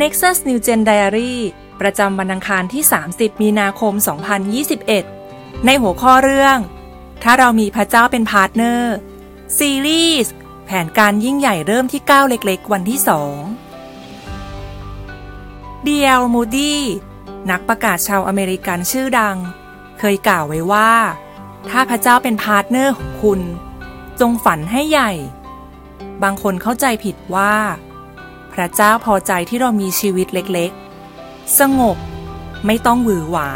Nexus New Gen Diary ประจำวันอังคารที่ 30 มีนาคม 2021 ในหัวข้อเรื่อง ถ้าเรามีพระเจ้าเป็น partner ซีรีส์แผนการยิ่งใหญ่เริ่มที่ ก้าวเล็กๆ วันที่2 D.L. Moody นักประกาศชาวอเมริกันชื่อดัง เคยกล่าวไว้ว่า ถ้าพระเจ้าเป็น partner ของคุณ จงฝันให้ใหญ่ บางคนเข้าใจผิดว่า พระเจ้าพอใจที่เรามีชีวิตเล็กๆ สงบ ไม่ต้องหวือหวา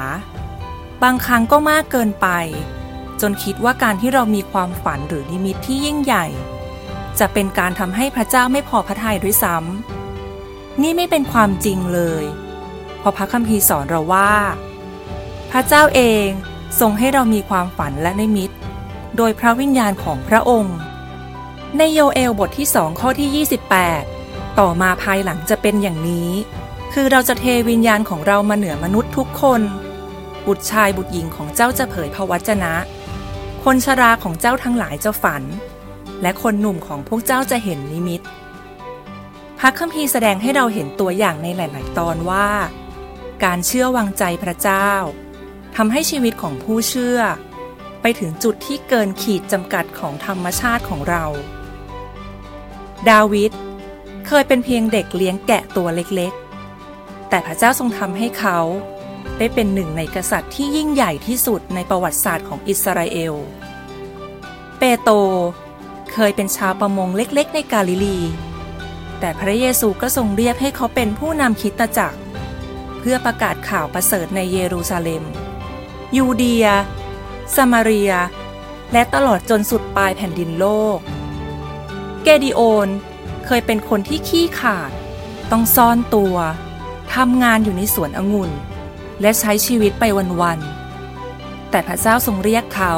บางครั้งก็มากเกินไป จนคิดว่าการที่เรามีความฝันหรือนิมิตที่ยิ่งใหญ่ จะเป็นการทำให้พระเจ้าไม่พอพระทัยด้วยซ้ำนี่ไม่เป็นความจริงเลยเพราะพระคัมภีร์สอนเราว่า พระเจ้าเองทรงให้เรามีความฝันและนิมิต โดยพระวิญญาณของพระองค์ ในโยเอลบทที่สองข้อที่ 28 ต่อมาภายหลังจะเป็นอย่างนี้ คือเราจะเทวิญญาณของเรามาเหนือมนุษย์ทุกคน บุตรชายบุตรหญิงของเจ้าจะเผยพระวจนะ คนชราของเจ้าทั้งหลายจะฝัน และคนหนุ่มของพวกเจ้าจะเห็นนิมิต พระคัมภีร์แสดงให้เราเห็นตัวอย่างในหลาย ๆ ตอนว่า การเชื่อวางใจพระเจ้าทำให้ชีวิตของผู้เชื่อไปถึงจุดที่เกินขีดจำกัดของธรรมชาติของเรา ดาวิดเคยเป็นเพียงเด็กเลี้ยงแกะตัวเล็กๆ แต่พระเจ้าทรงทำให้เขาได้เป็นหนึ่งในกษัตริย์ที่ยิ่งใหญ่ที่สุดในประวัติศาสตร์ของอิสราเอล เปโตรเคยเป็นชาวประมงเล็กๆ ในกาลิลี แต่พระเยซูก็ทรงเรียกให้เขาเป็นผู้นำคิดตจักร เพื่อประกาศข่าวประเสริฐในเยรูซาเล็ม ยูเดียสมาเรีย และตลอดจนสุดปลายแผ่นดินโลก เกดิโอนเคยเป็นคนที่ขี้ขาด ต้องซ่อนตัวทำงานอยู่ในสวนองุ่น และใช้ชีวิตไปวันๆ แต่พระเจ้าทรงเรียกเขา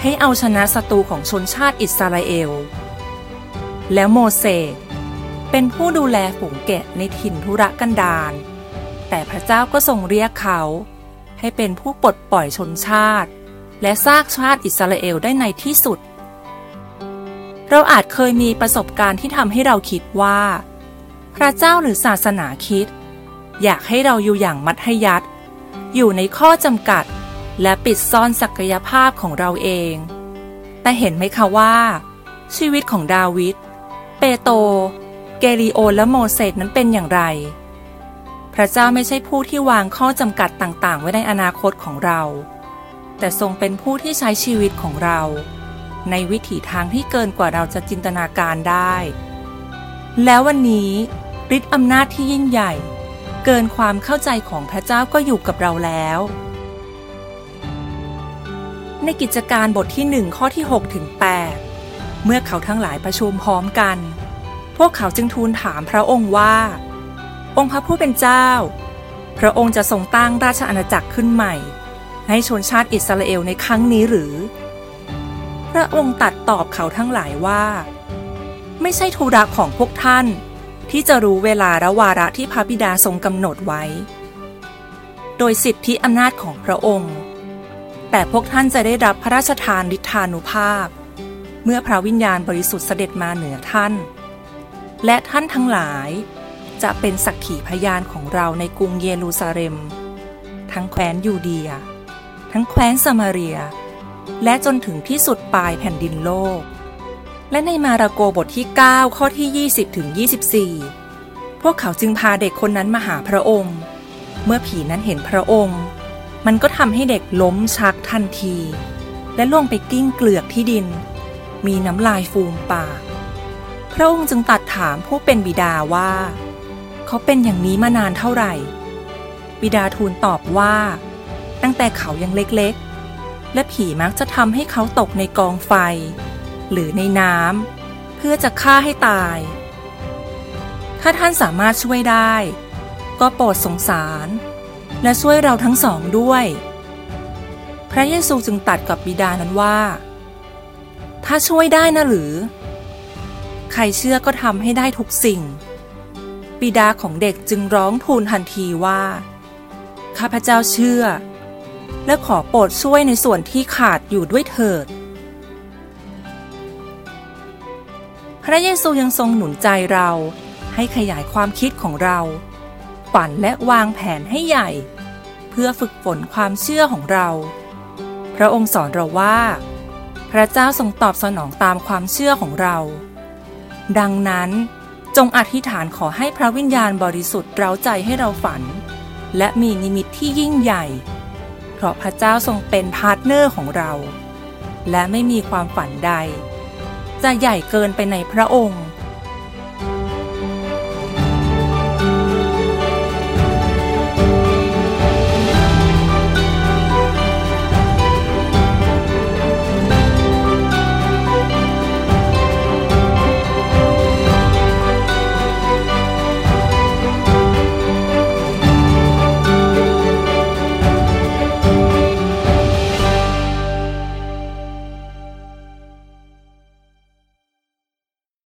ให้เอาชนะศัตรูของชนชาติอิสราเอล แล้วโมเสสเป็นผู้ดูแลฝูงแกะในถิ่นทุรกันดาร แต่พระเจ้าก็ทรงเรียกเขา ให้เป็นผู้ปลดปล่อยชนชาติ และซากชาติอิสราเอลได้ในที่สุด เราอาจเคยมีประสบการณ์ที่ทำให้เราคิดว่า พระเจ้าหรือศาสนาคิด อยากให้เราอยู่อย่างมัธยัติอยู่ในข้อจำกัด และปิดซ่อนศักยภาพของเราเอง แต่เห็นไหมคะว่า ชีวิตของดาวิดเปโต เกลิโอนและโมเสสนั้นเป็นอย่างไร พระเจ้าไม่ใช่ผู้ที่วางข้อจำกัดต่างๆ ไว้ในอนาคตของเรา แต่ทรงเป็นผู้ที่ใช้ชีวิตของเรา ในวิถีทางที่เกินกว่าเราจะจินตนาการได้ แล้ววันนี้ฤทธิ์อำนาจที่ยิ่งใหญ่ เกินความเข้าใจของพระเจ้าก็อยู่กับเราแล้ว ในกิจการบทที่หนึ่งข้อที่6ถึง8เมื่อเขาทั้งหลายประชุมพร้อมกัน พวกเขาจึงทูลถามพระองค์ว่า องค์พระผู้เป็นเจ้า พระองค์จะทรงตั้งราชอาณาจักรขึ้นใหม่ ให้ชนชาติอิสราเอลในครั้งนี้หรือ พระองค์ตัดตอบเขาทั้งหลายว่า ไม่ใช่ธุระของพวกท่าน ที่จะรู้เวลาและวาระที่พระบิดาทรงกำหนดไว้ โดยสิทธิอำนาจของพระองค์ แต่พวกท่านจะได้รับพระราชทานฤทธานุภาพ เมื่อพระวิญญาณบริสุทธิ์เสด็จมาเหนือท่าน และท่านทั้งหลายจะเป็นสักขีพยานของเราในกรุงเยรูซาเล็ม ทั้งแคว้นยูเดีย ทั้งแคว้นสมาเรีย และจนถึงที่สุดปลายแผ่นดินโลก และในมาระโกบทที่ 9 ข้อที่ 20ถึง24 พวกเขาจึงพาเด็กคนนั้นมาหาพระองค์ เมื่อผีนั้นเห็นพระองค์ มันก็ทำให้เด็กล้มชักทันที และล่วงไปกิ้งเกลือกที่ดิน มีน้ำลายฟูมปาก พระองค์จึงตัดถามผู้เป็นบิดาว่า เขาเป็นอย่างนี้มานานเท่าไหร่ บิดาทูลตอบว่า ตั้งแต่เขายังเล็กๆ และผีมักจะทำให้เขาตกในกองไฟ หรือในน้ำเพื่อจะฆ่าให้ตาย ถ้าท่านสามารถช่วยได้ ก็โปรดสงสาร และช่วยเราทั้งสองด้วย พระเยซูจึงตัดกับบิดานั้นว่า ถ้าช่วยได้นะหรือ ใครเชื่อก็ทำให้ได้ทุกสิ่ง บิดาของเด็กจึงร้องทูลทันทีว่า ข้าพเจ้าเชื่อ และขอโปรดช่วยในส่วนที่ขาดอยู่ด้วยเถิด พระเยซูยังทรงหนุนใจเรา ให้ขยายความคิดของเรา ฝันและวางแผนให้ใหญ่ เพื่อฝึกฝนความเชื่อของเรา พระองค์สอนเราว่า พระเจ้าทรงตอบสนองตามความเชื่อของเรา ดังนั้นจงอธิษฐานขอให้พระวิญญาณบริสุทธิ์เร้าใจให้เราฝัน และมีนิมิตที่ยิ่งใหญ่ เพราะพระเจ้าทรงเป็น partner ของเรา และไม่มีความฝันใด จะใหญ่เกินไปในพระองค์